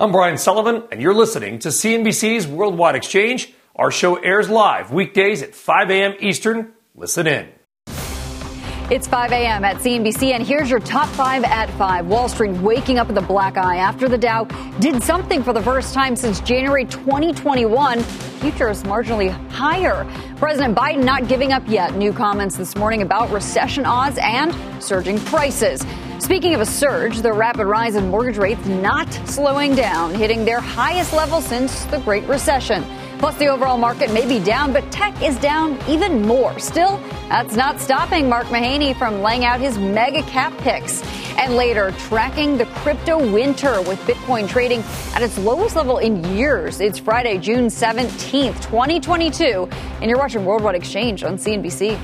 I'm Brian Sullivan, and you're listening to CNBC's Worldwide Exchange. Our show airs live weekdays at 5 a.m. Eastern. Listen in. It's 5 a.m. at CNBC, and here's your top five at 5. Wall Street waking up with a black eye after the Dow did something for the first time since January 2021. Futures marginally higher. President Biden not giving up yet. New comments this morning about recession odds and surging prices. Speaking of a surge, the rapid rise in mortgage rates not slowing down, hitting their highest level since the Great Recession. Plus, the overall market may be down, but tech is down even more. Still, that's not stopping Mark Mahaney from laying out his mega cap picks. And later, tracking the crypto winter with Bitcoin trading at its lowest level in years. It's Friday, June 17th, 2022, and you're watching Worldwide Exchange on CNBC.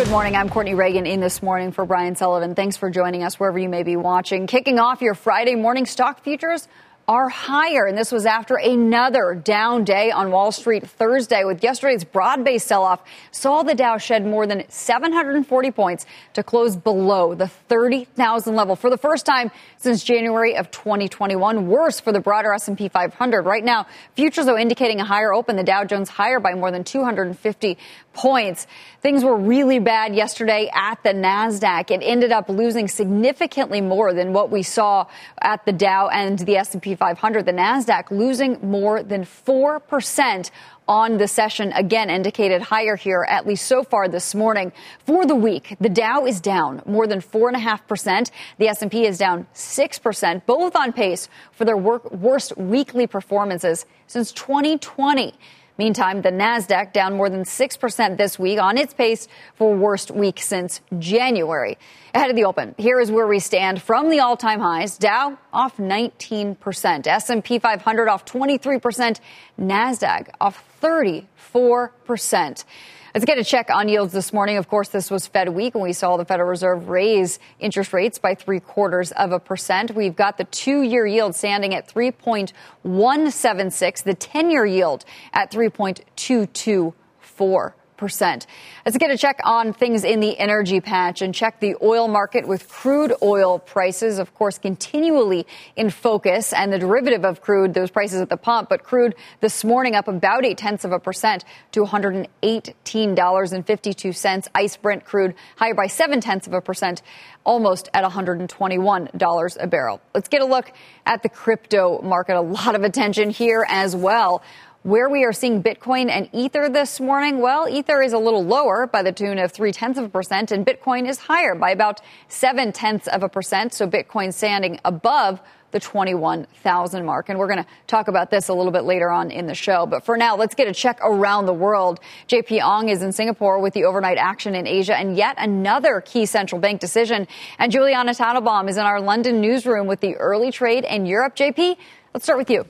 Good morning. I'm Courtney Reagan in this morning for Brian Sullivan. Thanks for joining us wherever you may be watching. Kicking off your Friday morning stock futures are higher. And this was after another down day on Wall Street Thursday with yesterday's broad based sell off saw the Dow shed more than 740 points to close below the 30,000 level for the first time since January of 2021. Worse for the broader S&P 500. Right now, futures are indicating a higher open. The Dow Jones higher by more than 250 points. Things were really bad yesterday at the Nasdaq. It ended up losing significantly more than what we saw at the Dow and the S&P 500. The Nasdaq losing more than 4% on the session again indicated higher here, at least so far this morning. For the week, the Dow is down more than four and a half percent. The S&P is down six percent, both on pace for their worst weekly performances since 2020. Meantime, the Nasdaq down more than 6% this week on its pace for worst week since January. Ahead of the open, here is where we stand from the all-time highs. Dow off 19%, S&P 500 off 23%, Nasdaq off 34%. Let's get a check on yields this morning. Of course, this was Fed week and we saw the Federal Reserve raise interest rates by three quarters of a percent. We've got the two year yield standing at 3.176, the 10 year yield at 3.224 percent. Let's get a check on things in the energy patch and check the oil market with crude oil prices, of course, continually in focus and the derivative of crude, those prices at the pump. But crude this morning up about eight tenths of a percent to $118.52. ICE Brent crude higher by seven tenths of a percent, almost at $121 a barrel. Let's get a look at the crypto market. A lot of attention here as well. Where we are seeing Bitcoin and Ether this morning, well, Ether is a little lower by the tune of three tenths of a percent, and Bitcoin is higher by about seven tenths of a percent. So Bitcoin standing above the 21,000 mark. And we're going to talk about this a little bit later on in the show. But for now, let's get a check around the world. JP Ong is in Singapore with the overnight action in Asia and yet another key central bank decision. And Julianna Tatelbaum is in our London newsroom with the early trade in Europe. JP, let's start with you.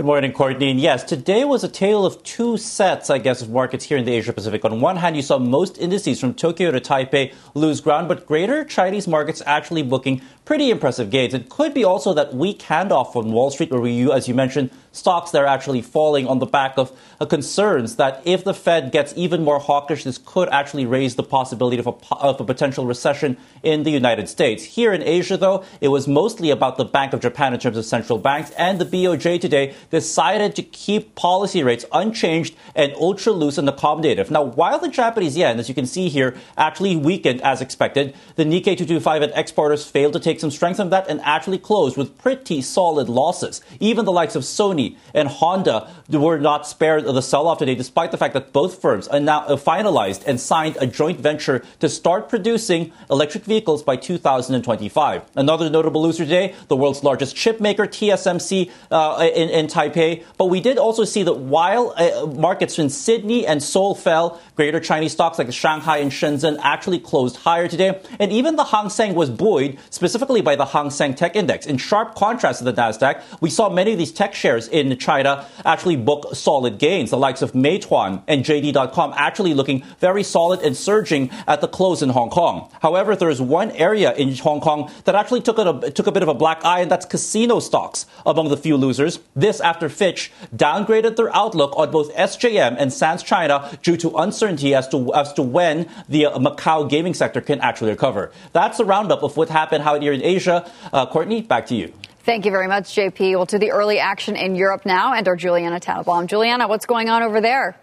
Good morning, Courtney. And yes, today was a tale of two sets, I guess, of markets here in the Asia Pacific. On one hand, you saw most indices from Tokyo to Taipei lose ground, but greater Chinese markets actually booking pretty impressive gains. It could be also that weak handoff from Wall Street, where we, as you mentioned, stocks that are actually falling on the back of uh, concerns that if the Fed gets even more hawkish, this could actually raise the possibility of a, of a potential recession in the United States. Here in Asia, though, it was mostly about the Bank of Japan in terms of central banks, and the BOJ today decided to keep policy rates unchanged and ultra loose and accommodative. Now, while the Japanese yen, as you can see here, actually weakened as expected, the Nikkei 225 and exporters failed to take some strength from that and actually closed with pretty solid losses. Even the likes of Sony Sony and Honda were not spared the sell-off today, despite the fact that both firms are now finalized and signed a joint venture to start producing electric vehicles by 2025. Another notable loser today, the world's largest chip maker, TSMC, uh, in, in, Taipei. But we did also see that while uh, markets in Sydney and Seoul fell, greater Chinese stocks like the Shanghai and Shenzhen actually closed higher today. And even the Hang Seng was buoyed specifically by the Hang Seng Tech Index. In sharp contrast to the Nasdaq, we saw many of these tech shares in China actually book solid gains. The likes of Meituan and JD.com actually looking very solid and surging at the close in Hong Kong. However, there is one area in Hong Kong that actually took a, took a bit of a black eye, and that's casino stocks among the few losers. This after Fitch downgraded their outlook on both SJM and Sands China due to uncertainty as to as to when the Macau gaming sector can actually recover. That's the roundup of what happened out here in Asia. Uh, Courtney, back to you. Thank you very much, JP. Well, to the early action in Europe now, and our Julianna Tatelbaum. Julianna, what's going on over there?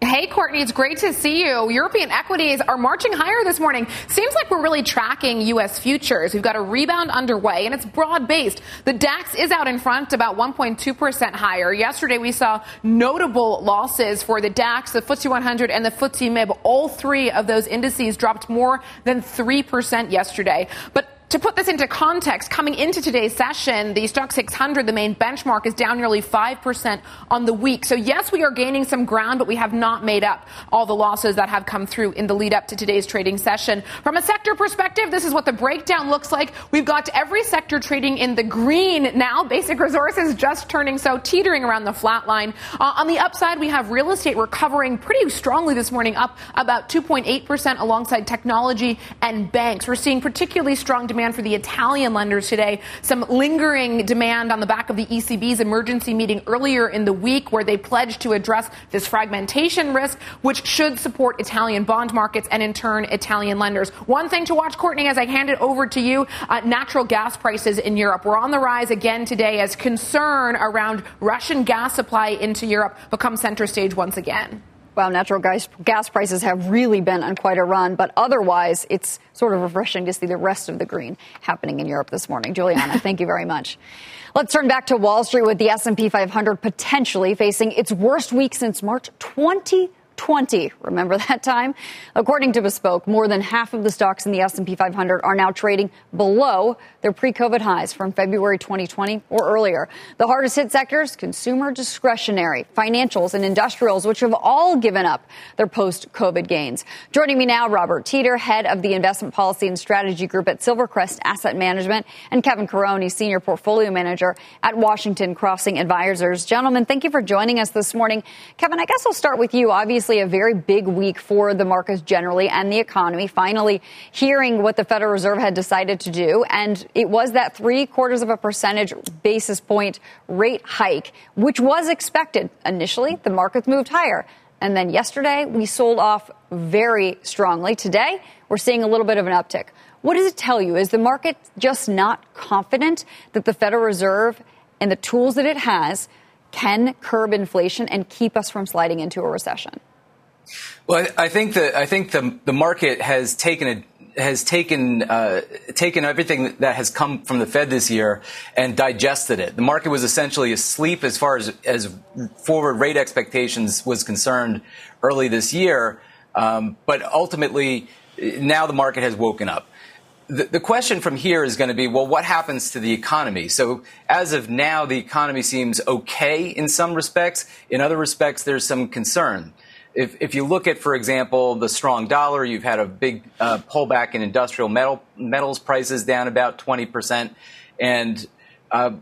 Hey, Courtney, it's great to see you. European equities are marching higher this morning. Seems like we're really tracking U.S. futures. We've got a rebound underway, and it's broad based. The DAX is out in front, about 1.2% higher. Yesterday, we saw notable losses for the DAX, the FTSE 100, and the FTSE MIB. All three of those indices dropped more than 3% yesterday. But to put this into context, coming into today's session, the Stoxx 600, the main benchmark, is down nearly 5% on the week. So yes, we are gaining some ground, but we have not made up all the losses that have come through in the lead up to today's trading session. From a sector perspective, this is what the breakdown looks like. We've got every sector trading in the green now. Basic resources just turning so teetering around the flat line. Uh, on the upside, we have real estate recovering pretty strongly this morning, up about 2.8% alongside technology and banks. We're seeing particularly strong demand demand for the Italian lenders today. Some lingering demand on the back of the ECB's emergency meeting earlier in the week, where they pledged to address this fragmentation risk, which should support Italian bond markets and in turn Italian lenders. One thing to watch, Courtney, as I hand it over to you, uh, natural gas prices in Europe were on the rise again today as concern around Russian gas supply into Europe becomes center stage once again. Well, natural gas, gas prices have really been on quite a run, but otherwise, it's sort of refreshing to see the rest of the green happening in Europe this morning. Julianna, thank you very much. Let's turn back to Wall Street with the S&P 500 potentially facing its worst week since March 20. 20. Remember that time? According to Bespoke, more than half of the stocks in the S&P 500 are now trading below their pre-COVID highs from February 2020 or earlier. The hardest hit sectors, consumer discretionary, financials and industrials, which have all given up their post-COVID gains. Joining me now, Robert Teeter, head of the investment policy and strategy group at Silvercrest Asset Management, and Kevin Caron, senior portfolio manager at Washington Crossing Advisors. Gentlemen, thank you for joining us this morning. Kevin, I guess I'll start with you. Obviously, obviously a very big week for the markets generally and the economy. Finally, hearing what the Federal Reserve had decided to do, and it was that three quarters of a percentage basis point rate hike, which was expected. Initially, the markets moved higher. And then yesterday, we sold off very strongly. Today, we're seeing a little bit of an uptick. What does it tell you? Is the market just not confident that the Federal Reserve and the tools that it has can curb inflation and keep us from sliding into a recession? Well, I think that I think the the market has taken a has taken uh, taken everything that has come from the Fed this year and digested it. The market was essentially asleep as far as as forward rate expectations was concerned early this year, um, but ultimately now the market has woken up. The, the question from here is going to be, well, what happens to the economy? So as of now, the economy seems okay in some respects. In other respects, there's some concern if, if you look at, for example, the strong dollar, you've had a big uh, pullback in industrial metal, metals prices down about 20%. And uh,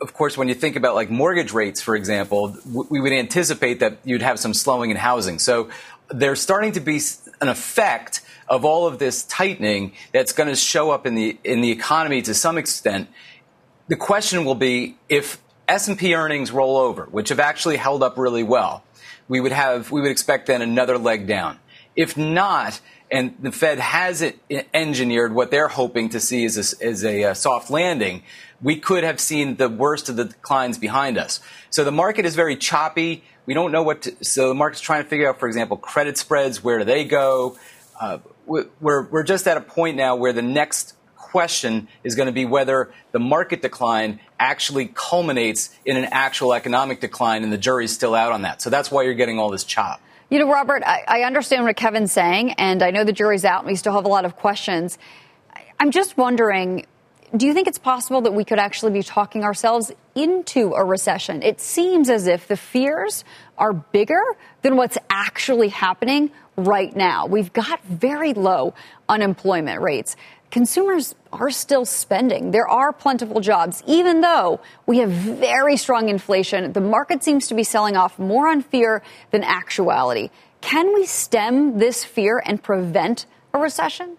of course, when you think about like mortgage rates, for example, we would anticipate that you'd have some slowing in housing. So there's starting to be an effect of all of this tightening that's going to show up in the in the economy to some extent. The question will be if S&P earnings roll over, which have actually held up really well we would have we would expect then another leg down. If not, and the Fed has it engineered what they're hoping to see as a, a, uh, soft landing, we could have seen the worst of the declines behind us. So the market is very choppy. We don't know what to, so the market's trying to figure out, for example, credit spreads, where do they go? Uh, we're, we're just at a point now where the next question is going to be whether the market decline actually culminates in an actual economic decline, and the jury's still out on that. So that's why you're getting all this chop. You know, Robert, I, I understand what Kevin's saying, and I know the jury's out, and we still have a lot of questions. I'm just wondering do you think it's possible that we could actually be talking ourselves into a recession? It seems as if the fears are bigger than what's actually happening right now. We've got very low unemployment rates. Consumers are still spending. There are plentiful jobs, even though we have very strong inflation. The market seems to be selling off more on fear than actuality. Can we stem this fear and prevent a recession?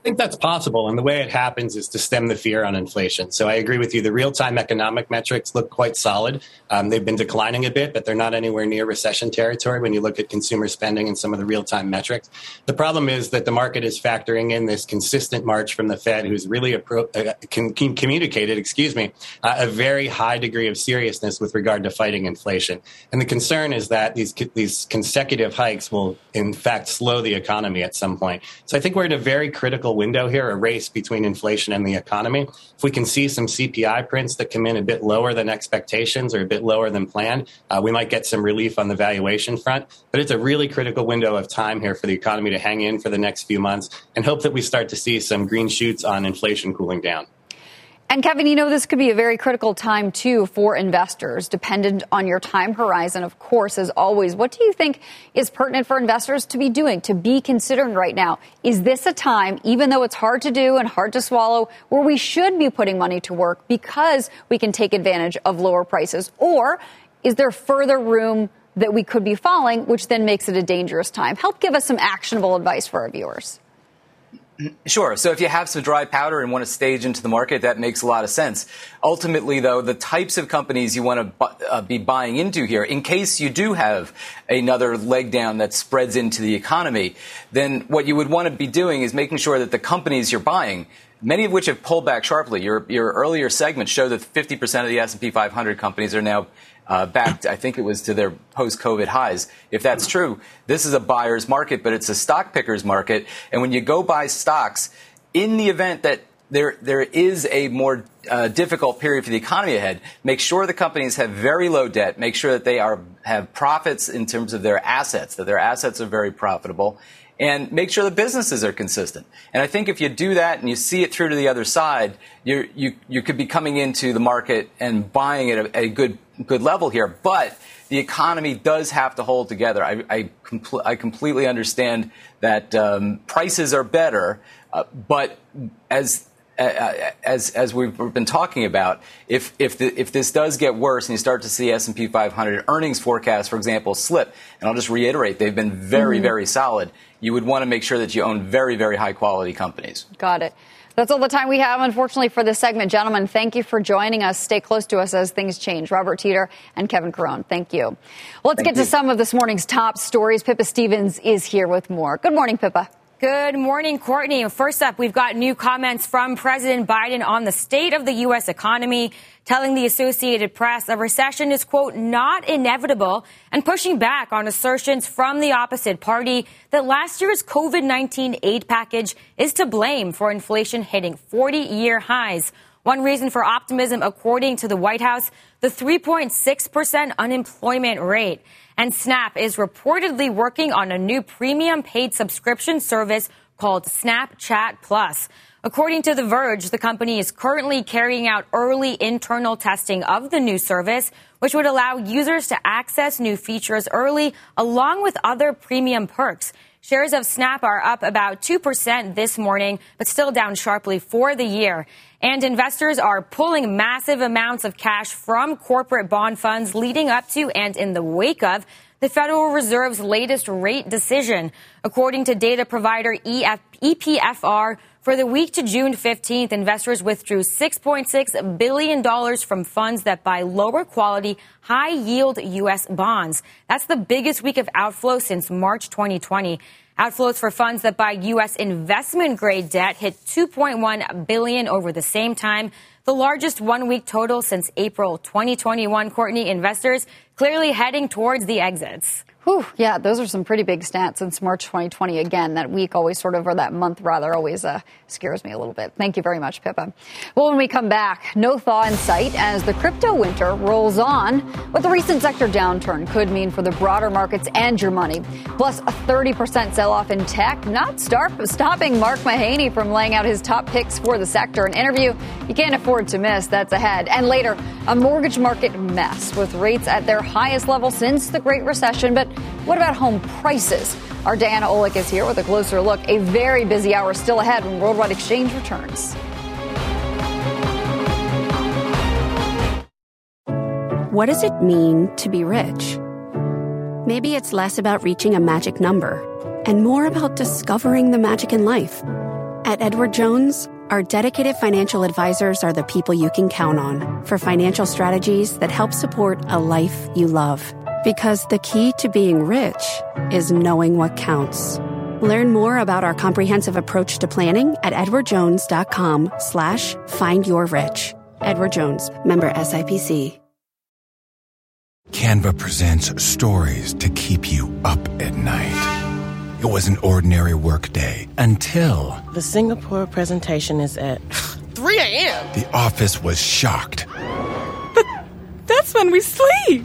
I think that's possible. And the way it happens is to stem the fear on inflation. So I agree with you. The real time economic metrics look quite solid. Um, they've been declining a bit, but they're not anywhere near recession territory when you look at consumer spending and some of the real time metrics. The problem is that the market is factoring in this consistent march from the Fed, who's really appro- uh, communicated, excuse me, uh, a very high degree of seriousness with regard to fighting inflation. And the concern is that these, these consecutive hikes will, in fact, slow the economy at some point. So I think we're in a very critical window here, a race between inflation and the economy. If we can see some CPI prints that come in a bit lower than expectations or a bit lower than planned, uh, we might get some relief on the valuation front. But it's a really critical window of time here for the economy to hang in for the next few months and hope that we start to see some green shoots on inflation cooling down. And Kevin, you know, this could be a very critical time too for investors, dependent on your time horizon, of course, as always. What do you think is pertinent for investors to be doing, to be considering right now? Is this a time, even though it's hard to do and hard to swallow, where we should be putting money to work because we can take advantage of lower prices? Or is there further room that we could be falling, which then makes it a dangerous time? Help give us some actionable advice for our viewers. Sure. So if you have some dry powder and want to stage into the market, that makes a lot of sense. Ultimately, though, the types of companies you want to uh, be buying into here, in case you do have another leg down that spreads into the economy, then what you would want to be doing is making sure that the companies you're buying many of which have pulled back sharply. Your, your earlier segment showed that 50% of the S&P 500 companies are now uh, back, I think it was to their post COVID highs. If that's true, this is a buyer's market, but it's a stock picker's market. And when you go buy stocks, in the event that there, there is a more uh, difficult period for the economy ahead. Make sure the companies have very low debt. Make sure that they are have profits in terms of their assets, that their assets are very profitable, and make sure the businesses are consistent. And I think if you do that and you see it through to the other side, you you you could be coming into the market and buying at a, good good level here. But the economy does have to hold together. I I, compl- I completely understand that um, prices are better, uh, but as as as we've been talking about, if if the, if this does get worse and you start to see S and P 500 earnings forecasts, for example, slip, and I'll just reiterate, they've been very mm-hmm. very solid you would want to make sure that you own very, very high quality companies. Got it. That's all the time we have, unfortunately, for this segment. Gentlemen, thank you for joining us. Stay close to us as things change. Robert Teeter and Kevin Caron, thank you. Well, let's thank get you. to some of this morning's top stories. Pippa Stevens is here with more. Good morning, Pippa. Good morning, Courtney. First up, we've got new comments from President Biden on the state of the U.S. economy, telling the Associated Press a recession is, quote, not inevitable, and pushing back on assertions from the opposite party that last year's COVID 19 aid package is to blame for inflation hitting 40 year highs. One reason for optimism, according to the White House, the 3.6% unemployment rate. And Snap is reportedly working on a new premium paid subscription service called Snapchat Plus. According to The Verge, the company is currently carrying out early internal testing of the new service, which would allow users to access new features early along with other premium perks. Shares of Snap are up about 2% this morning, but still down sharply for the year. And investors are pulling massive amounts of cash from corporate bond funds leading up to and in the wake of the Federal Reserve's latest rate decision. According to data provider EF, EPFR, for the week to June 15th, investors withdrew $6.6 billion from funds that buy lower quality, high yield U.S. bonds. That's the biggest week of outflow since March 2020. Outflows for funds that buy U.S. investment grade debt hit 2.1 billion over the same time, the largest one week total since April 2021. Courtney investors clearly heading towards the exits. Whew, yeah, those are some pretty big stats since March 2020. Again, that week always sort of, or that month rather, always uh, scares me a little bit. Thank you very much, Pippa. Well, when we come back, no thaw in sight as the crypto winter rolls on. What the recent sector downturn could mean for the broader markets and your money. Plus, a 30% sell off in tech, not start, stopping Mark Mahaney from laying out his top picks for the sector. An interview you can't afford to miss. That's ahead. And later, a mortgage market mess with rates at their highest level since the Great Recession. But what about home prices? Our Diana Olick is here with a closer look. A very busy hour still ahead when Worldwide Exchange returns. What does it mean to be rich? Maybe it's less about reaching a magic number and more about discovering the magic in life. At Edward Jones, our dedicated financial advisors are the people you can count on for financial strategies that help support a life you love. Because the key to being rich is knowing what counts. Learn more about our comprehensive approach to planning at edwardjones.com slash find your rich. Edward Jones, member SIPC. Canva presents stories to keep you up at night. It was an ordinary workday until the Singapore presentation is at 3 a.m. The office was shocked. But that's when we sleep.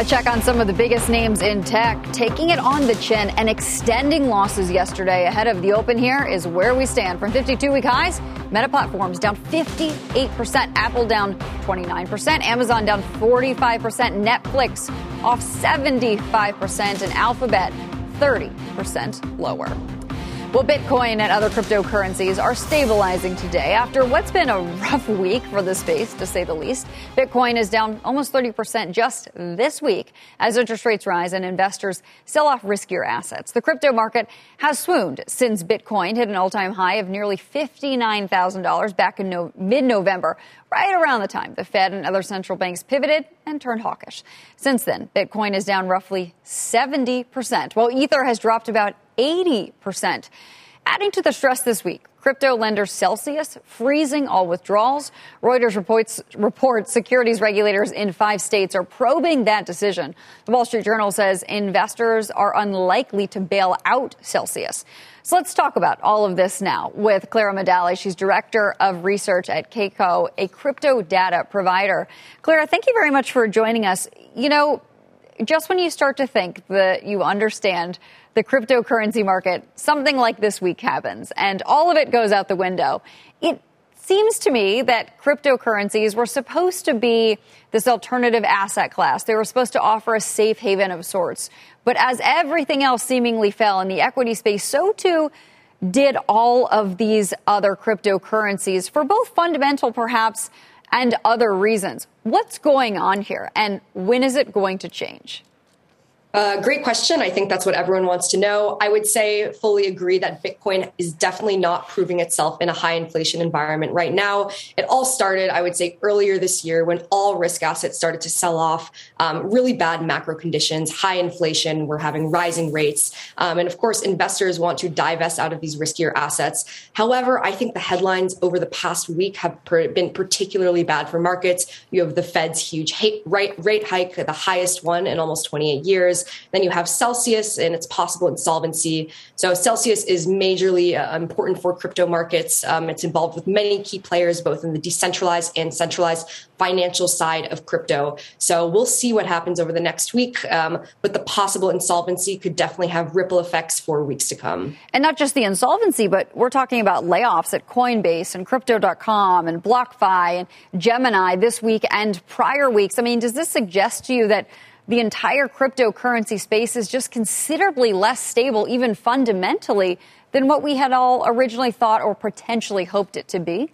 A check on some of the biggest names in tech, taking it on the chin and extending losses yesterday ahead of the open here is where we stand. From 52 week highs, Meta Platforms down 58%, Apple down 29%, Amazon down 45%, Netflix off 75%, and Alphabet 30% lower. Well, Bitcoin and other cryptocurrencies are stabilizing today after what's been a rough week for the space, to say the least. Bitcoin is down almost 30% just this week as interest rates rise and investors sell off riskier assets. The crypto market has swooned since Bitcoin hit an all time high of nearly $59,000 back in no- mid November, right around the time the Fed and other central banks pivoted and turned hawkish. Since then, Bitcoin is down roughly 70%, while Ether has dropped about 80%. Adding to the stress this week, crypto lender Celsius freezing all withdrawals. Reuters reports, reports securities regulators in five states are probing that decision. The Wall Street Journal says investors are unlikely to bail out Celsius. So let's talk about all of this now with Clara Medalie. She's director of research at Kaiko, a crypto data provider. Clara, thank you very much for joining us. You know, just when you start to think that you understand the cryptocurrency market, something like this week happens and all of it goes out the window. It seems to me that cryptocurrencies were supposed to be this alternative asset class. They were supposed to offer a safe haven of sorts. But as everything else seemingly fell in the equity space, so too did all of these other cryptocurrencies for both fundamental perhaps and other reasons. What's going on here and when is it going to change? Uh, great question. I think that's what everyone wants to know. I would say fully agree that Bitcoin is definitely not proving itself in a high inflation environment right now. It all started, I would say, earlier this year when all risk assets started to sell off. Um, really bad macro conditions, high inflation. We're having rising rates, um, and of course, investors want to divest out of these riskier assets. However, I think the headlines over the past week have per- been particularly bad for markets. You have the Fed's huge hate, rate, rate hike, the highest one in almost 28 years. Then you have Celsius and its possible insolvency. So Celsius is majorly uh, important for crypto markets. Um, it's involved with many key players, both in the decentralized and centralized financial side of crypto. So we'll see what happens over the next week. Um, but the possible insolvency could definitely have ripple effects for weeks to come. And not just the insolvency, but we're talking about layoffs at Coinbase and Crypto.com and BlockFi and Gemini this week and prior weeks. I mean, does this suggest to you that the entire cryptocurrency space is just considerably less stable, even fundamentally, than what we had all originally thought or potentially hoped it to be?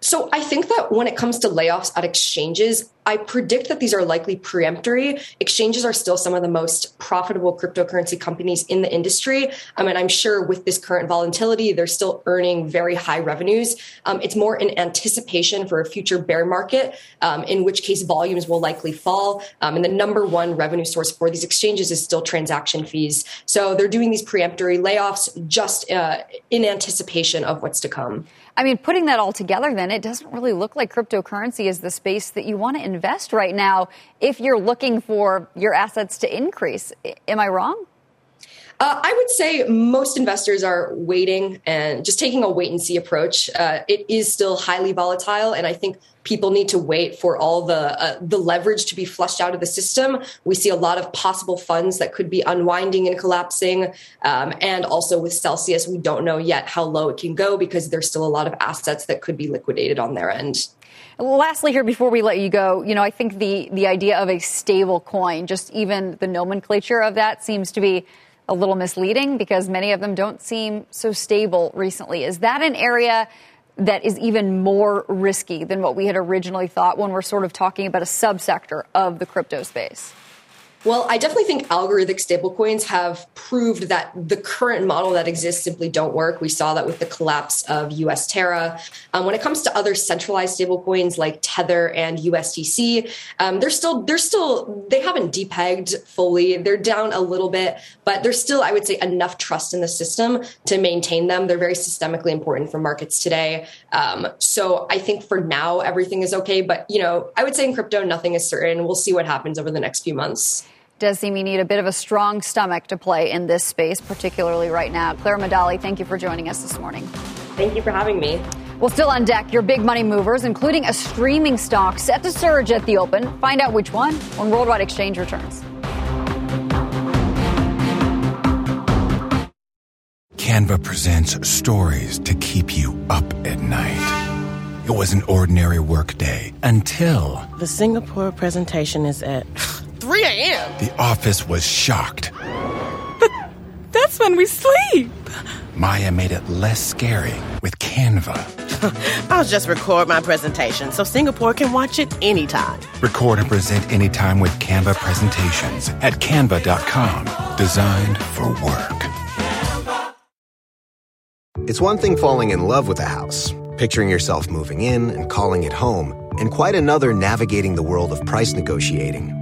So I think that when it comes to layoffs at exchanges, I predict that these are likely preemptory. Exchanges are still some of the most profitable cryptocurrency companies in the industry. I mean, I'm sure with this current volatility, they're still earning very high revenues. Um, it's more in anticipation for a future bear market, um, in which case volumes will likely fall. Um, and the number one revenue source for these exchanges is still transaction fees. So they're doing these preemptory layoffs just uh, in anticipation of what's to come. I mean, putting that all together, then it doesn't really look like cryptocurrency is the space that you want to invest right now if you're looking for your assets to increase. Am I wrong? Uh, I would say most investors are waiting and just taking a wait and see approach. Uh, it is still highly volatile, and I think people need to wait for all the uh, the leverage to be flushed out of the system. We see a lot of possible funds that could be unwinding and collapsing, um, and also with Celsius, we don't know yet how low it can go because there's still a lot of assets that could be liquidated on their end. Lastly, here before we let you go, you know, I think the the idea of a stable coin, just even the nomenclature of that, seems to be a little misleading because many of them don't seem so stable recently. Is that an area that is even more risky than what we had originally thought when we're sort of talking about a subsector of the crypto space? Well, I definitely think algorithmic stablecoins have proved that the current model that exists simply don't work. We saw that with the collapse of US Terra. Um, when it comes to other centralized stablecoins like Tether and USDC, um, they're still they're still they haven't depegged fully. They're down a little bit, but there's still I would say enough trust in the system to maintain them. They're very systemically important for markets today. Um, so I think for now everything is okay. But you know, I would say in crypto nothing is certain. We'll see what happens over the next few months does seem you need a bit of a strong stomach to play in this space, particularly right now. Clara Medalie, thank you for joining us this morning. Thank you for having me. Well, still on deck, your big money movers, including a streaming stock set to surge at the open. Find out which one when Worldwide Exchange returns. Canva presents stories to keep you up at night. It was an ordinary workday until. The Singapore presentation is at 3 a.m. The office was shocked. But that's when we sleep. Maya made it less scary with Canva. I'll just record my presentation so Singapore can watch it anytime. Record and present anytime with Canva presentations at canva.com. Designed for work. It's one thing falling in love with a house, picturing yourself moving in and calling it home, and quite another navigating the world of price negotiating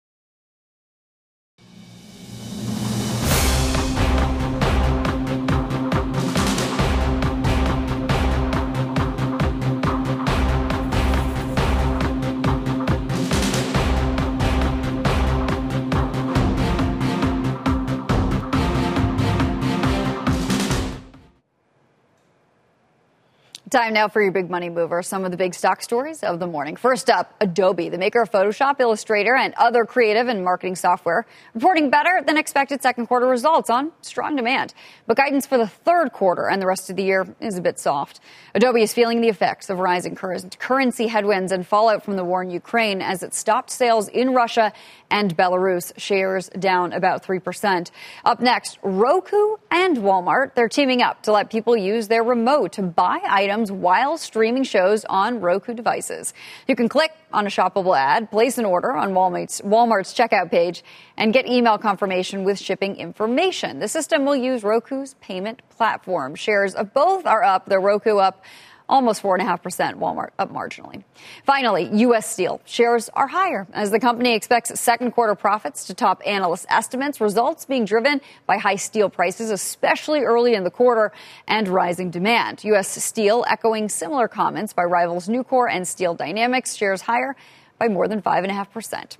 Time now for your big money mover. Some of the big stock stories of the morning. First up, Adobe, the maker of Photoshop, Illustrator, and other creative and marketing software, reporting better than expected second quarter results on strong demand. But guidance for the third quarter and the rest of the year is a bit soft. Adobe is feeling the effects of rising currency headwinds and fallout from the war in Ukraine as it stopped sales in Russia and Belarus, shares down about 3%. Up next, Roku and Walmart. They're teaming up to let people use their remote to buy items while streaming shows on Roku devices. You can click on a shoppable ad, place an order on Walmart's, Walmart's checkout page, and get email confirmation with shipping information. The system will use Roku's payment platform. Shares of both are up. The Roku up almost 4.5%, Walmart up marginally. Finally, U.S. Steel shares are higher as the company expects second quarter profits to top analyst estimates, results being driven by high steel prices, especially early in the quarter, and rising demand. U.S. Steel echoing similar comments by rivals Nucor and Steel Dynamics, shares higher by more than 5.5%.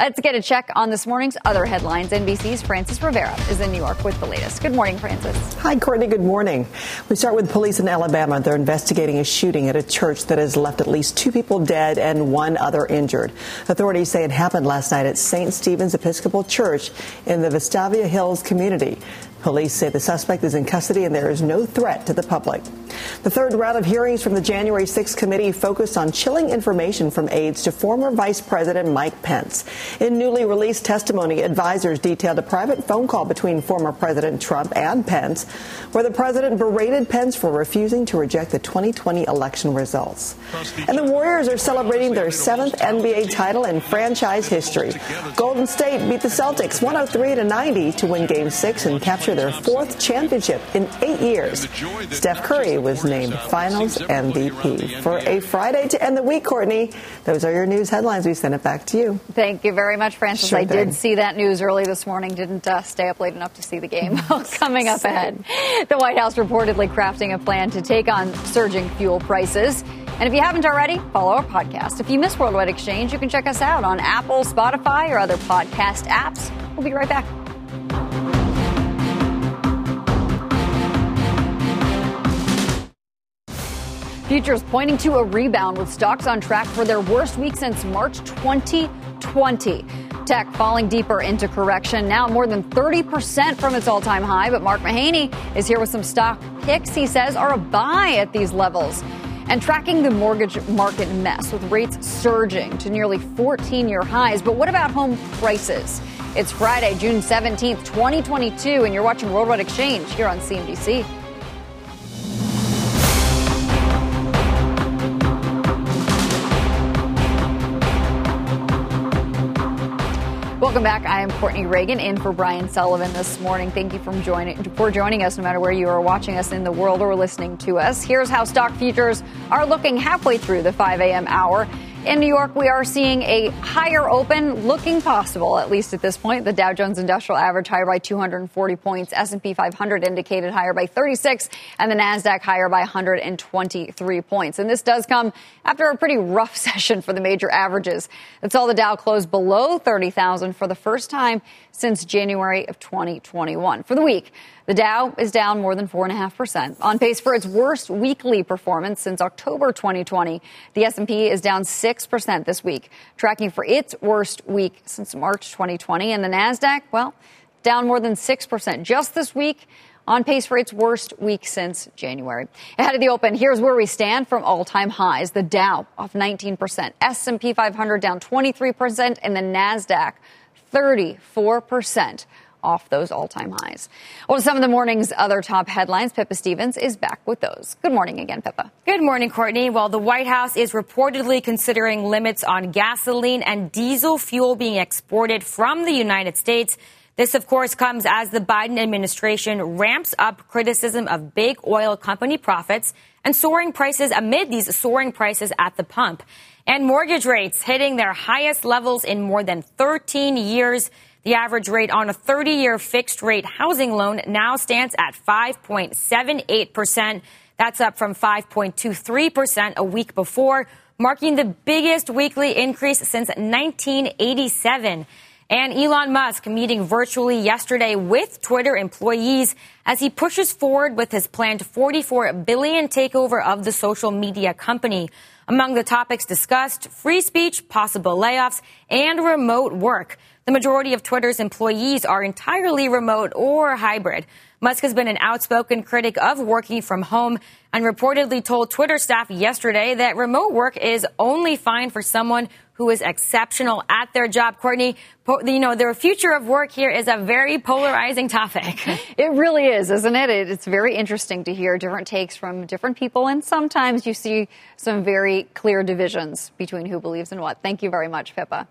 Let's get a check on this morning's other headlines. NBC's Frances Rivera is in New York with the latest. Good morning, Frances. Hi, Courtney. Good morning. We start with police in Alabama. They're investigating a shooting at a church that has left at least two people dead and one other injured. Authorities say it happened last night at St. Stephen's Episcopal Church in the Vestavia Hills community. Police say the suspect is in custody and there is no threat to the public. The third round of hearings from the January 6th committee focused on chilling information from aides to former Vice President Mike Pence. In newly released testimony, advisors detailed a private phone call between former President Trump and Pence, where the president berated Pence for refusing to reject the 2020 election results. And the Warriors are celebrating their seventh NBA title in franchise history. Golden State beat the Celtics 103 to 90 to win Game Six and capture their fourth championship in eight years. Steph Curry was named Finals MVP. For a Friday to end the week, Courtney, those are your news headlines. We send it back to you. Thank you very much, Frances. Sure I thing. did see that news early this morning. Didn't uh, stay up late enough to see the game. Coming up ahead, the White House reportedly crafting a plan to take on surging fuel prices. And if you haven't already, follow our podcast. If you miss Worldwide Exchange, you can check us out on Apple, Spotify, or other podcast apps. We'll be right back. Futures pointing to a rebound with stocks on track for their worst week since March 2020. Tech falling deeper into correction, now more than 30% from its all time high. But Mark Mahaney is here with some stock picks he says are a buy at these levels. And tracking the mortgage market mess with rates surging to nearly 14 year highs. But what about home prices? It's Friday, June 17th, 2022, and you're watching Worldwide Exchange here on CNBC. Welcome back. I am Courtney Reagan in for Brian Sullivan this morning. Thank you for joining, for joining us no matter where you are watching us in the world or listening to us. Here's how stock futures are looking halfway through the 5 a.m. hour. In New York, we are seeing a higher open looking possible, at least at this point. The Dow Jones Industrial Average higher by 240 points, S&P 500 indicated higher by 36, and the Nasdaq higher by 123 points. And this does come after a pretty rough session for the major averages. That saw the Dow close below 30,000 for the first time since January of 2021. For the week, the Dow is down more than 4.5%, on pace for its worst weekly performance since October 2020. The S&P is down 6% this week, tracking for its worst week since March 2020. And the Nasdaq, well, down more than 6% just this week on pace for its worst week since January. Ahead of the open, here's where we stand from all-time highs. The Dow off 19%, S&P 500 down 23%, and the Nasdaq 34% off those all-time highs. Well, some of the morning's other top headlines, Pippa Stevens is back with those. Good morning again, Pippa. Good morning, Courtney. Well, the White House is reportedly considering limits on gasoline and diesel fuel being exported from the United States. This, of course, comes as the Biden administration ramps up criticism of big oil company profits and soaring prices amid these soaring prices at the pump. And mortgage rates hitting their highest levels in more than 13 years. The average rate on a 30 year fixed rate housing loan now stands at 5.78%. That's up from 5.23% a week before, marking the biggest weekly increase since 1987. And Elon Musk meeting virtually yesterday with Twitter employees as he pushes forward with his planned 44 billion takeover of the social media company. Among the topics discussed, free speech, possible layoffs, and remote work. The majority of Twitter's employees are entirely remote or hybrid. Musk has been an outspoken critic of working from home and reportedly told Twitter staff yesterday that remote work is only fine for someone who is exceptional at their job. Courtney, you know, the future of work here is a very polarizing topic. It really is, isn't it? It- It's very interesting to hear different takes from different people, and sometimes you see some very clear divisions between who believes in what. Thank you very much, Pippa.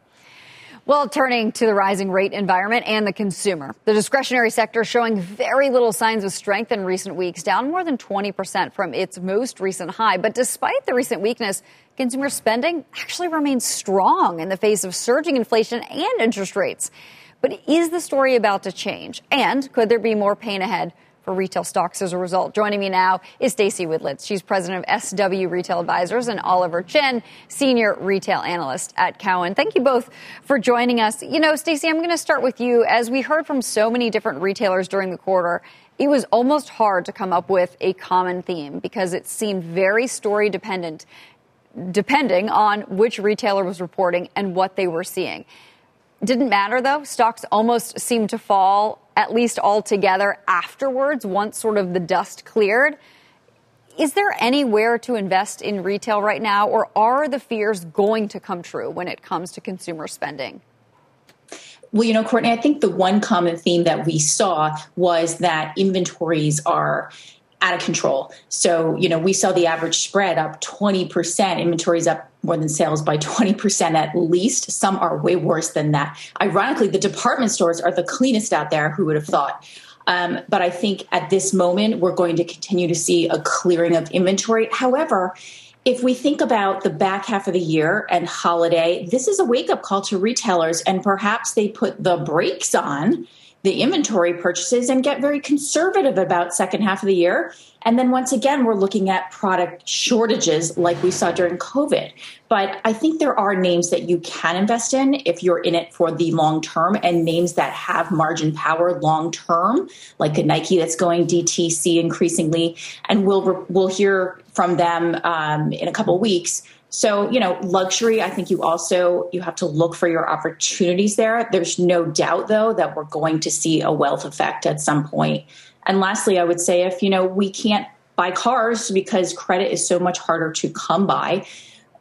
Well, turning to the rising rate environment and the consumer. The discretionary sector showing very little signs of strength in recent weeks, down more than 20% from its most recent high. But despite the recent weakness, consumer spending actually remains strong in the face of surging inflation and interest rates. But is the story about to change? And could there be more pain ahead for retail stocks as a result. Joining me now is Stacey Widlitz. She's president of SW Retail Advisors and Oliver Chen, senior retail analyst at Cowen. Thank you both for joining us. You know, Stacey, I'm going to start with you. As we heard from so many different retailers during the quarter, it was almost hard to come up with a common theme because it seemed very story dependent depending on which retailer was reporting and what they were seeing. Didn't matter though. Stocks almost seemed to fall at least altogether afterwards, once sort of the dust cleared. Is there anywhere to invest in retail right now, or are the fears going to come true when it comes to consumer spending? Well, you know, Courtney, I think the one common theme that we saw was that inventories are out of control. So, you know, we saw the average spread up 20%, inventories up more than sales by 20% at least. Some are way worse than that. Ironically, the department stores are the cleanest out there. Who would have thought? Um, but I think at this moment, we're going to continue to see a clearing of inventory. However, if we think about the back half of the year and holiday, this is a wake up call to retailers, and perhaps they put the brakes on the inventory purchases and get very conservative about second half of the year and then once again we're looking at product shortages like we saw during covid but i think there are names that you can invest in if you're in it for the long term and names that have margin power long term like a nike that's going dtc increasingly and we'll we'll hear from them um, in a couple weeks so, you know, luxury, I think you also you have to look for your opportunities there. There's no doubt though that we're going to see a wealth effect at some point. And lastly, I would say if, you know, we can't buy cars because credit is so much harder to come by,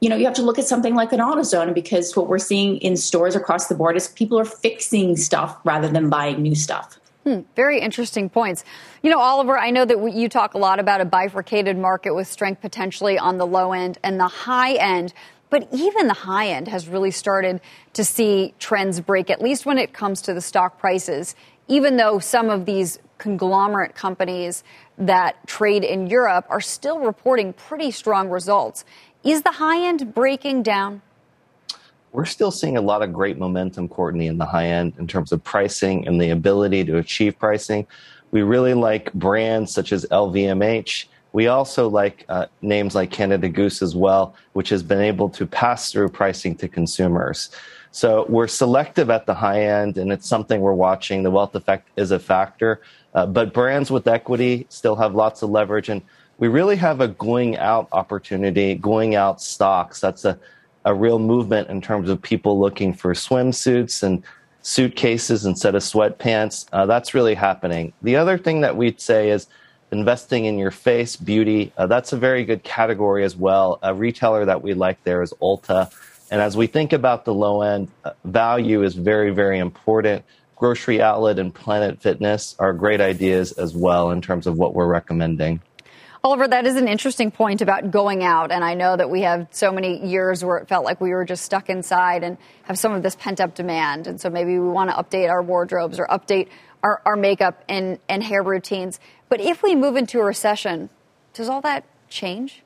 you know, you have to look at something like an AutoZone because what we're seeing in stores across the board is people are fixing stuff rather than buying new stuff. Hmm, very interesting points. You know, Oliver, I know that you talk a lot about a bifurcated market with strength potentially on the low end and the high end. But even the high end has really started to see trends break, at least when it comes to the stock prices, even though some of these conglomerate companies that trade in Europe are still reporting pretty strong results. Is the high end breaking down? we're still seeing a lot of great momentum, Courtney, in the high end in terms of pricing and the ability to achieve pricing. We really like brands such as LVMH. We also like uh, names like Canada Goose as well, which has been able to pass through pricing to consumers. So we're selective at the high end, and it's something we're watching. The wealth effect is a factor, uh, but brands with equity still have lots of leverage, and we really have a going out opportunity, going out stocks. That's a a real movement in terms of people looking for swimsuits and suitcases instead of sweatpants. Uh, that's really happening. The other thing that we'd say is investing in your face, beauty. Uh, that's a very good category as well. A retailer that we like there is Ulta. And as we think about the low end, uh, value is very, very important. Grocery Outlet and Planet Fitness are great ideas as well in terms of what we're recommending. Oliver, that is an interesting point about going out. And I know that we have so many years where it felt like we were just stuck inside and have some of this pent up demand. And so maybe we want to update our wardrobes or update our, our makeup and, and hair routines. But if we move into a recession, does all that change?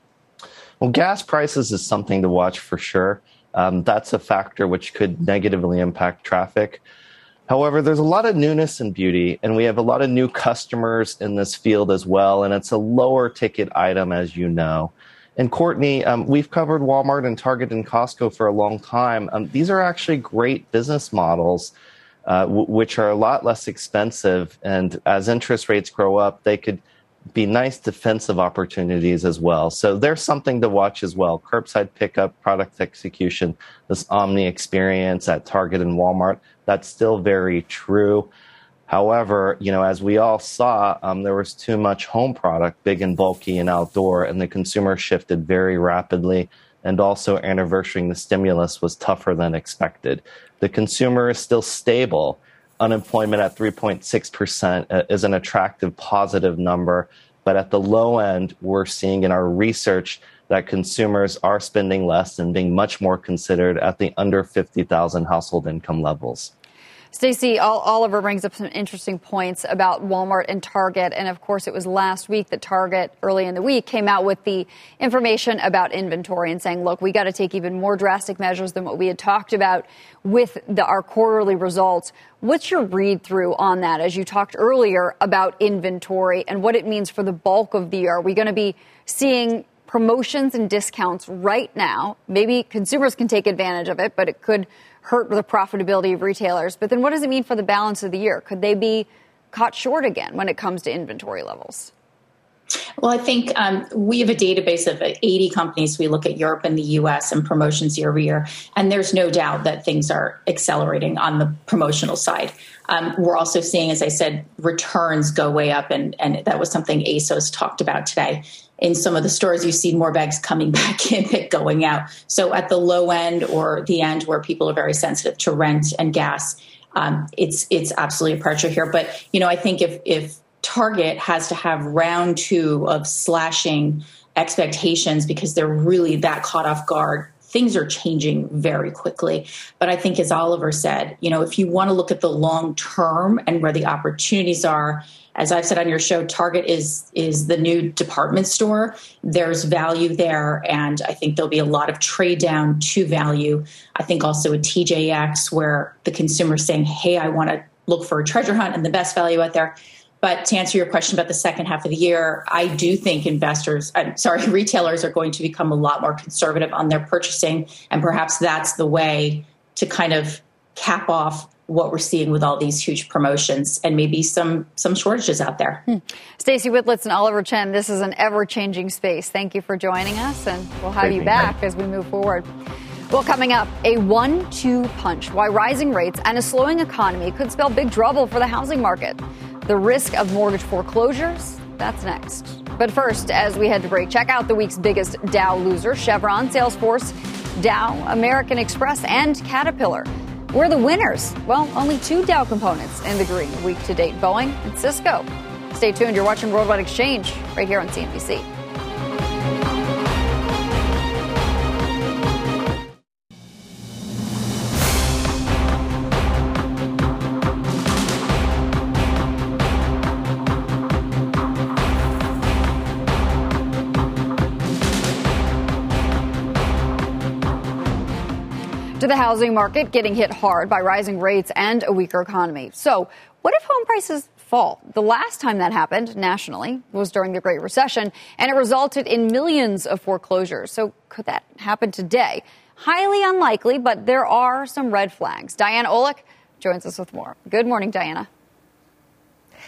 Well, gas prices is something to watch for sure. Um, that's a factor which could negatively impact traffic. However, there's a lot of newness and beauty, and we have a lot of new customers in this field as well, and it's a lower ticket item, as you know. And Courtney, um, we've covered Walmart and Target and Costco for a long time. Um, these are actually great business models, uh, w- which are a lot less expensive. And as interest rates grow up, they could be nice defensive opportunities as well. So there's something to watch as well. Curbside pickup, product execution, this omni experience at Target and Walmart. That's still very true. However, you know, as we all saw, um, there was too much home product, big and bulky and outdoor, and the consumer shifted very rapidly. And also, anniversarying the stimulus was tougher than expected. The consumer is still stable. Unemployment at 3.6% uh, is an attractive, positive number. But at the low end, we're seeing in our research that consumers are spending less and being much more considered at the under 50,000 household income levels. Stacey Oliver brings up some interesting points about Walmart and Target. And of course, it was last week that Target, early in the week, came out with the information about inventory and saying, look, we got to take even more drastic measures than what we had talked about with the, our quarterly results. What's your read through on that as you talked earlier about inventory and what it means for the bulk of the year? Are we going to be seeing promotions and discounts right now. Maybe consumers can take advantage of it, but it could hurt the profitability of retailers. But then what does it mean for the balance of the year? Could they be caught short again when it comes to inventory levels? Well, I think um, we have a database of 80 companies. We look at Europe and the US and promotions year over year. And there's no doubt that things are accelerating on the promotional side. Um, we're also seeing, as I said, returns go way up, and, and that was something ASOS talked about today. In some of the stores, you see more bags coming back in than going out. So at the low end or the end where people are very sensitive to rent and gas, um, it's it's absolutely a pressure here. But you know, I think if if Target has to have round two of slashing expectations because they're really that caught off guard things are changing very quickly. But I think, as Oliver said, you know, if you want to look at the long term and where the opportunities are, as I've said on your show, Target is is the new department store. There's value there, and I think there'll be a lot of trade down to value. I think also a TJX where the consumer is saying, "Hey, I want to look for a treasure hunt and the best value out there." But to answer your question about the second half of the year, I do think investors, I'm sorry, retailers are going to become a lot more conservative on their purchasing, and perhaps that's the way to kind of cap off what we're seeing with all these huge promotions and maybe some some shortages out there. Hmm. Stacey Widlitz and Oliver Chen, this is an ever-changing space. Thank you for joining us, and we'll have Great you back as we move forward. Well, coming up, a one two punch. Why rising rates and a slowing economy could spell big trouble for the housing market. The risk of mortgage foreclosures? That's next. But first, as we head to break, check out the week's biggest Dow loser Chevron, Salesforce, Dow, American Express, and Caterpillar. We're the winners. Well, only two Dow components in the green week to date Boeing and Cisco. Stay tuned. You're watching Worldwide Exchange right here on CNBC. To the housing market getting hit hard by rising rates and a weaker economy. So, what if home prices fall? The last time that happened nationally was during the Great Recession, and it resulted in millions of foreclosures. So, could that happen today? Highly unlikely, but there are some red flags. Diana Olick joins us with more. Good morning, Diana.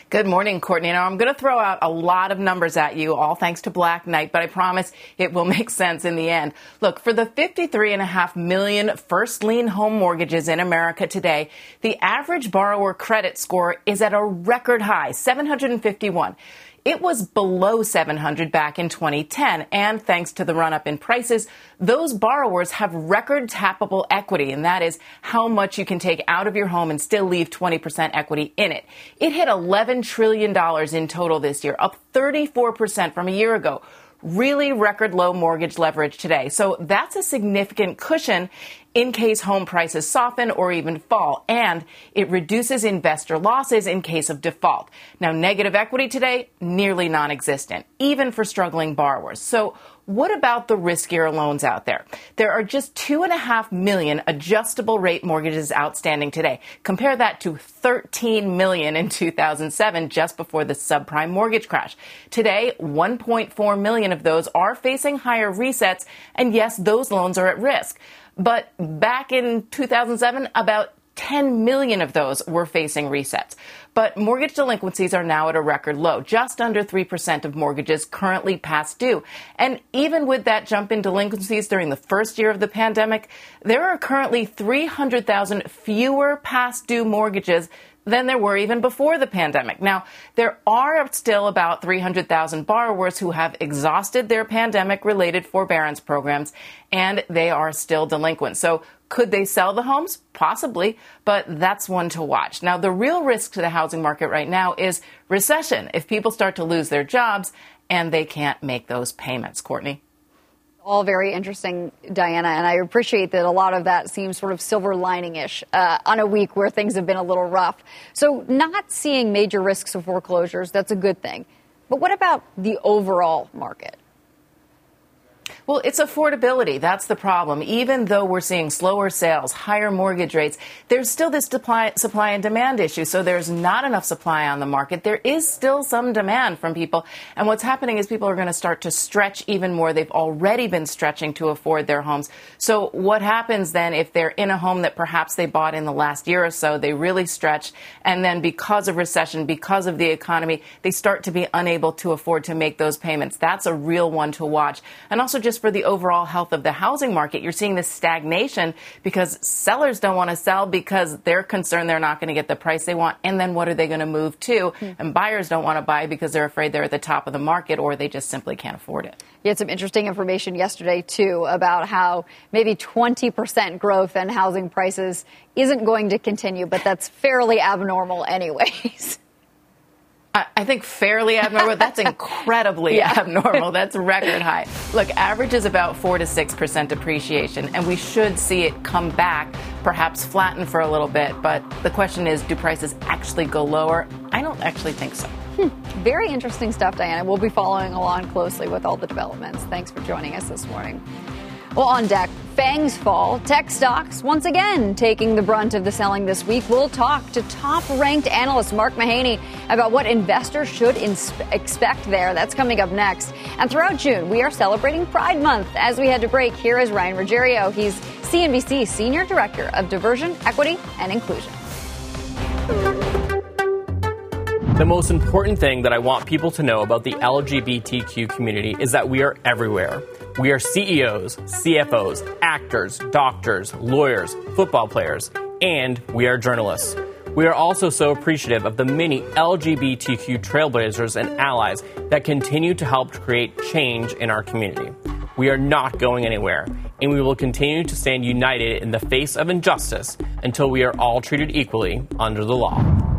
Good morning, Courtney. Now, I'm going to throw out a lot of numbers at you, all thanks to Black Knight, but I promise it will make sense in the end. Look, for the 53.5 million first lien home mortgages in America today, the average borrower credit score is at a record high, 751. It was below 700 back in 2010. And thanks to the run up in prices, those borrowers have record tappable equity. And that is how much you can take out of your home and still leave 20% equity in it. It hit $11 trillion in total this year, up 34% from a year ago really record low mortgage leverage today. So that's a significant cushion in case home prices soften or even fall, and it reduces investor losses in case of default. Now, negative equity today, nearly non existent, even for struggling borrowers. So, what about the riskier loans out there? There are just two and a half million adjustable rate mortgages outstanding today. Compare that to 13 million in 2007, just before the subprime mortgage crash. Today, 1.4 million of those are facing higher resets, and yes, those loans are at risk. But back in 2007, about 10 million of those were facing resets. But mortgage delinquencies are now at a record low, just under 3% of mortgages currently past due. And even with that jump in delinquencies during the first year of the pandemic, there are currently 300,000 fewer past due mortgages than there were even before the pandemic. Now, there are still about 300,000 borrowers who have exhausted their pandemic related forbearance programs and they are still delinquent. So, could they sell the homes? Possibly, but that's one to watch. Now, the real risk to the housing market right now is recession. If people start to lose their jobs and they can't make those payments, Courtney all very interesting, Diana, and I appreciate that a lot of that seems sort of silver lining ish uh, on a week where things have been a little rough. So, not seeing major risks of foreclosures, that's a good thing. But what about the overall market? Well, it's affordability. That's the problem. Even though we're seeing slower sales, higher mortgage rates, there's still this supply, supply and demand issue. So there's not enough supply on the market. There is still some demand from people. And what's happening is people are going to start to stretch even more. They've already been stretching to afford their homes. So what happens then if they're in a home that perhaps they bought in the last year or so, they really stretched, and then because of recession, because of the economy, they start to be unable to afford to make those payments. That's a real one to watch. And also just just for the overall health of the housing market. You're seeing this stagnation because sellers don't want to sell because they're concerned they're not going to get the price they want. And then what are they going to move to? Mm-hmm. And buyers don't want to buy because they're afraid they're at the top of the market or they just simply can't afford it. You had some interesting information yesterday, too, about how maybe 20% growth in housing prices isn't going to continue, but that's fairly abnormal, anyways. I think fairly abnormal. That's incredibly yeah. abnormal. That's record high. Look, average is about 4 to 6% depreciation, and we should see it come back, perhaps flatten for a little bit. But the question is do prices actually go lower? I don't actually think so. Hmm. Very interesting stuff, Diana. We'll be following along closely with all the developments. Thanks for joining us this morning. Well, on deck, FAANGs fall. Tech stocks once again taking the brunt of the selling this week. We'll talk to top ranked analyst Mark Mahaney about what investors should expect there. That's coming up next. And throughout June, we are celebrating Pride Month. As we head to break, here is Ryan Ruggiero. He's CNBC Senior Director of Diversion, Equity, and Inclusion. The most important thing that I want people to know about the LGBTQ community is that we are everywhere. We are CEOs, CFOs, actors, doctors, lawyers, football players, and we are journalists. We are also so appreciative of the many LGBTQ trailblazers and allies that continue to help create change in our community. We are not going anywhere, and we will continue to stand united in the face of injustice until we are all treated equally under the law.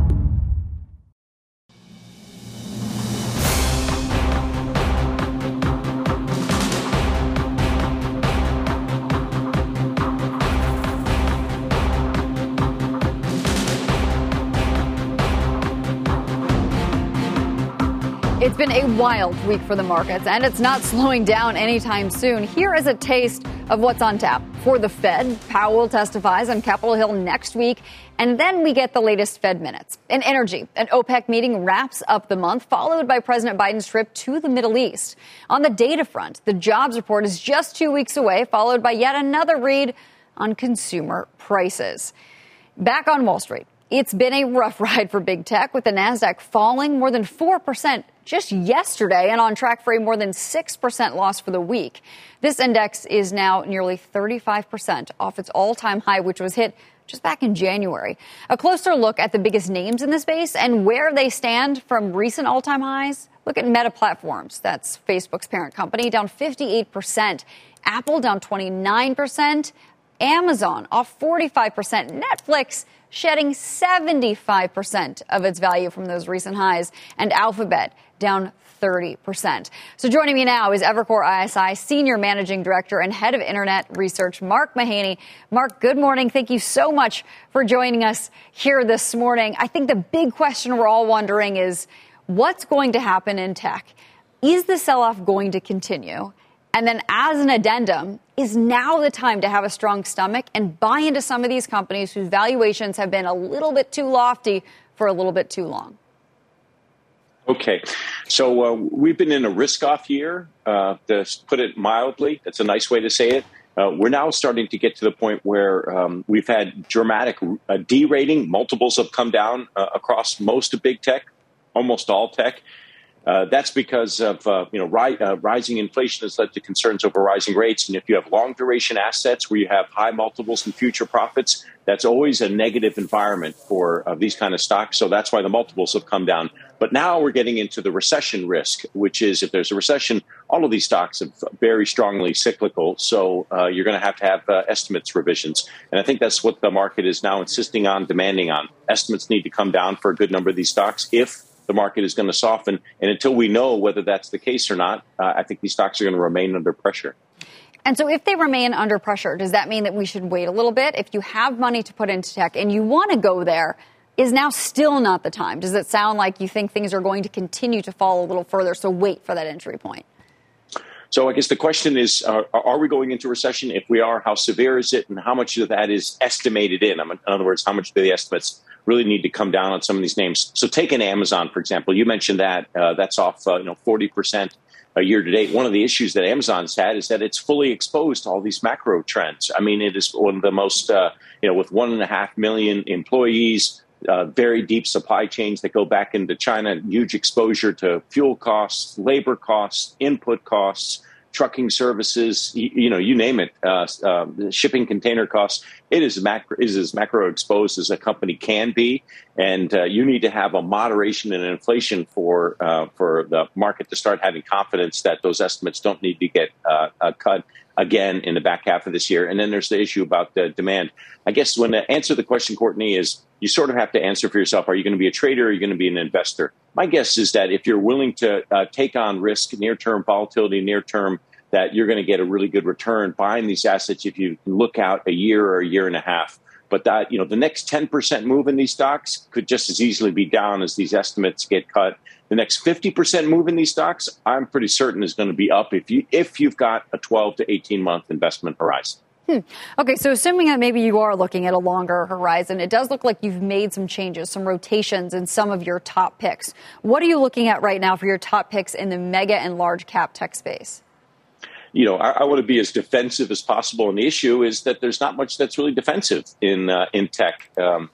It's been a wild week for the markets, and it's not slowing down anytime soon. Here is a taste of what's on tap for the Fed. Powell testifies on Capitol Hill next week, and then we get the latest Fed minutes. In energy, an OPEC meeting wraps up the month, followed by President Biden's trip to the Middle East. On the data front, the jobs report is just two weeks away, followed by yet another read on consumer prices. Back on Wall Street. It's been a rough ride for big tech with the NASDAQ falling more than 4% just yesterday and on track for a more than 6% loss for the week. This index is now nearly 35% off its all time high, which was hit just back in January. A closer look at the biggest names in the space and where they stand from recent all time highs. Look at Meta Platforms. That's Facebook's parent company, down 58%. Apple down 29%. Amazon off 45%. Netflix shedding 75% of its value from those recent highs. And Alphabet down 30%. So joining me now is Evercore ISI Senior Managing Director and Head of Internet Research, Mark Mahaney. Mark, good morning. Thank you so much for joining us here this morning. I think the big question we're all wondering is what's going to happen in tech? Is the sell off going to continue? And then, as an addendum, is now the time to have a strong stomach and buy into some of these companies whose valuations have been a little bit too lofty for a little bit too long? Okay, so uh, we've been in a risk-off year. Uh, to put it mildly, that's a nice way to say it. Uh, we're now starting to get to the point where um, we've had dramatic uh, derating. Multiples have come down uh, across most of big tech, almost all tech. Uh, that's because of uh, you know ri- uh, rising inflation has led to concerns over rising rates, and if you have long duration assets where you have high multiples and future profits, that's always a negative environment for uh, these kind of stocks. So that's why the multiples have come down. But now we're getting into the recession risk, which is if there's a recession, all of these stocks are very strongly cyclical. So uh, you're going to have to have uh, estimates revisions, and I think that's what the market is now insisting on, demanding on. Estimates need to come down for a good number of these stocks if the market is going to soften. And until we know whether that's the case or not, uh, I think these stocks are going to remain under pressure. And so, if they remain under pressure, does that mean that we should wait a little bit? If you have money to put into tech and you want to go there, is now still not the time? Does it sound like you think things are going to continue to fall a little further? So, wait for that entry point. So I guess the question is, uh, are we going into recession? If we are, how severe is it, and how much of that is estimated in? In other words, how much do the estimates really need to come down on some of these names. So take an Amazon, for example. You mentioned that uh, that's off, uh, you know, 40% a year to date. One of the issues that Amazon's had is that it's fully exposed to all these macro trends. I mean, it is one of the most, uh, you know, with one and a half million employees, uh, very deep supply chains that go back into China, huge exposure to fuel costs, labor costs, input costs, trucking services, you, you know, you name it, uh, uh, shipping container costs. It is macro is as macro exposed as a company can be, and uh, you need to have a moderation in inflation for uh, for the market to start having confidence that those estimates don't need to get uh, uh, cut again in the back half of this year. And then there's the issue about the demand. I guess when to answer the question, Courtney, is you sort of have to answer for yourself. Are you going to be a trader or are you going to be an investor? My guess is that if you're willing to uh, take on risk, near term volatility, near term, that you're going to get a really good return buying these assets if you look out a year or a year and a half. But that, you know, the next 10% move in these stocks could just as easily be down as these estimates get cut. The next 50% move in these stocks, I'm pretty certain is going to be up if you if you've got a 12 to 18 month investment horizon. Hmm. Okay, so assuming that maybe you are looking at a longer horizon, it does look like you've made some changes, some rotations in some of your top picks. What are you looking at right now for your top picks in the mega and large cap tech space? You know, I, I want to be as defensive as possible, and the issue is that there's not much that's really defensive in uh, in tech. Um,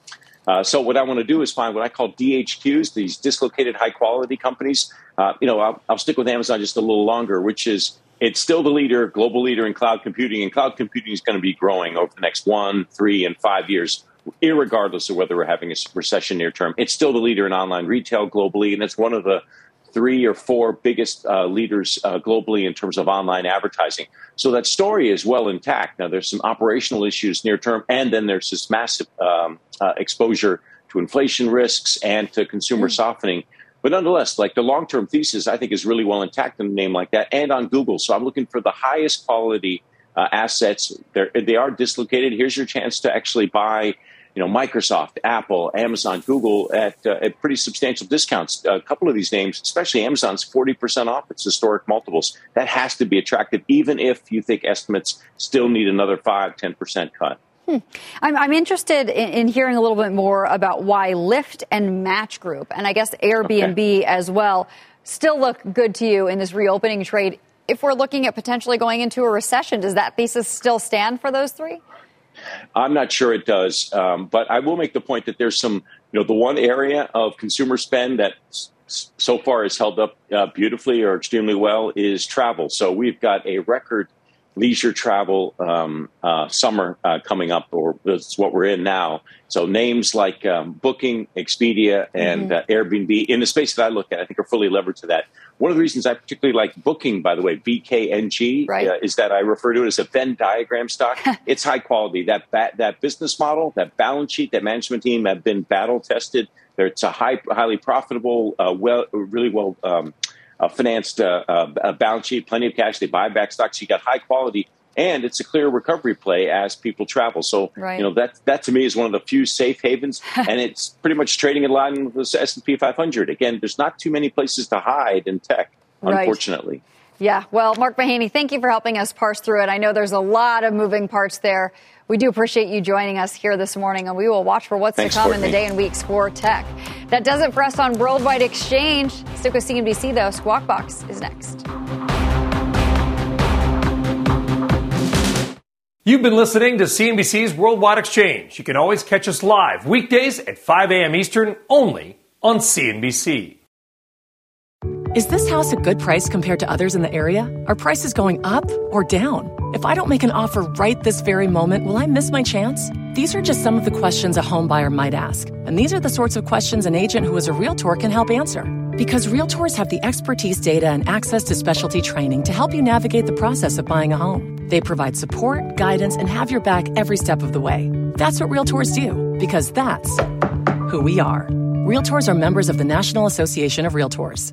uh, so what I want to do is find what I call DHQs, these dislocated high quality companies. Uh, you know, I'll, I'll, stick with Amazon just a little longer, which is it's still the leader, global leader in cloud computing, and cloud computing is going to be growing over the next one, three, and five years, regardless of whether we're having a recession near term. It's still the leader in online retail globally, and it's one of the three or four biggest uh, leaders uh, globally in terms of online advertising. So that story is well intact. Now, there's some operational issues near term, and then there's this massive um, uh, exposure to inflation risks and to consumer mm. softening. But nonetheless, like the long term thesis, I think is really well intact in a name like that and on Google. So I'm looking for the highest quality uh, assets. They're, they are dislocated. Here's your chance to actually buy you know, Microsoft, Apple, Amazon, Google at, uh, at pretty substantial discounts. A couple of these names, especially Amazon's 40% off its historic multiples. That has to be attractive, even if you think estimates still need another 5, 10% cut. Hmm. I'm, I'm, interested in, in, hearing a little bit more about why Lyft and Match Group, and I guess Airbnb okay. as well, still look good to you in this reopening trade. If we're looking at potentially going into a recession, does that thesis still stand for those three? I'm not sure it does, um, but I will make the point that there's some, you know, the one area of consumer spend that so far has held up uh, beautifully or extremely well is travel. So we've got a record leisure travel um, uh, summer uh, coming up, or that's what we're in now. So names like um, Booking, Expedia, and mm-hmm. uh, Airbnb in the space that I look at, I think are fully levered to that. One of the reasons I particularly like Booking, by the way, BKNG, right. Uh, is that I refer to it as a Venn diagram stock. it's high quality. That ba- that business model, that balance sheet, that management team have been battle tested. It's a high, highly profitable, uh, well, really well. Um, uh, financed uh, uh, balance sheet, plenty of cash. They buy back stocks. You got high quality, and it's a clear recovery play as people travel. So right. you know that that to me is one of the few safe havens, and it's pretty much trading in line with the S and P 500. Again, there's not too many places to hide in tech, unfortunately. Right. Yeah, well, Mark Mahaney, thank you for helping us parse through it. I know there's a lot of moving parts there. We do appreciate you joining us here this morning, and we will watch for what's Thanks, to come Courtney. in the day and weeks for tech. That does it for us on Worldwide Exchange. Stick with CNBC, though. Squawk Box is next. You've been listening to CNBC's Worldwide Exchange. You can always catch us live weekdays at 5 a.m. Eastern only on CNBC. Is this house a good price compared to others in the area? Are prices going up or down? If I don't make an offer right this very moment, will I miss my chance? These are just some of the questions a home buyer might ask. And these are the sorts of questions an agent who is a realtor can help answer. Because realtors have the expertise, data, and access to specialty training to help you navigate the process of buying a home. They provide support, guidance, and have your back every step of the way. That's what realtors do, because that's who we are. Realtors are members of the National Association of Realtors.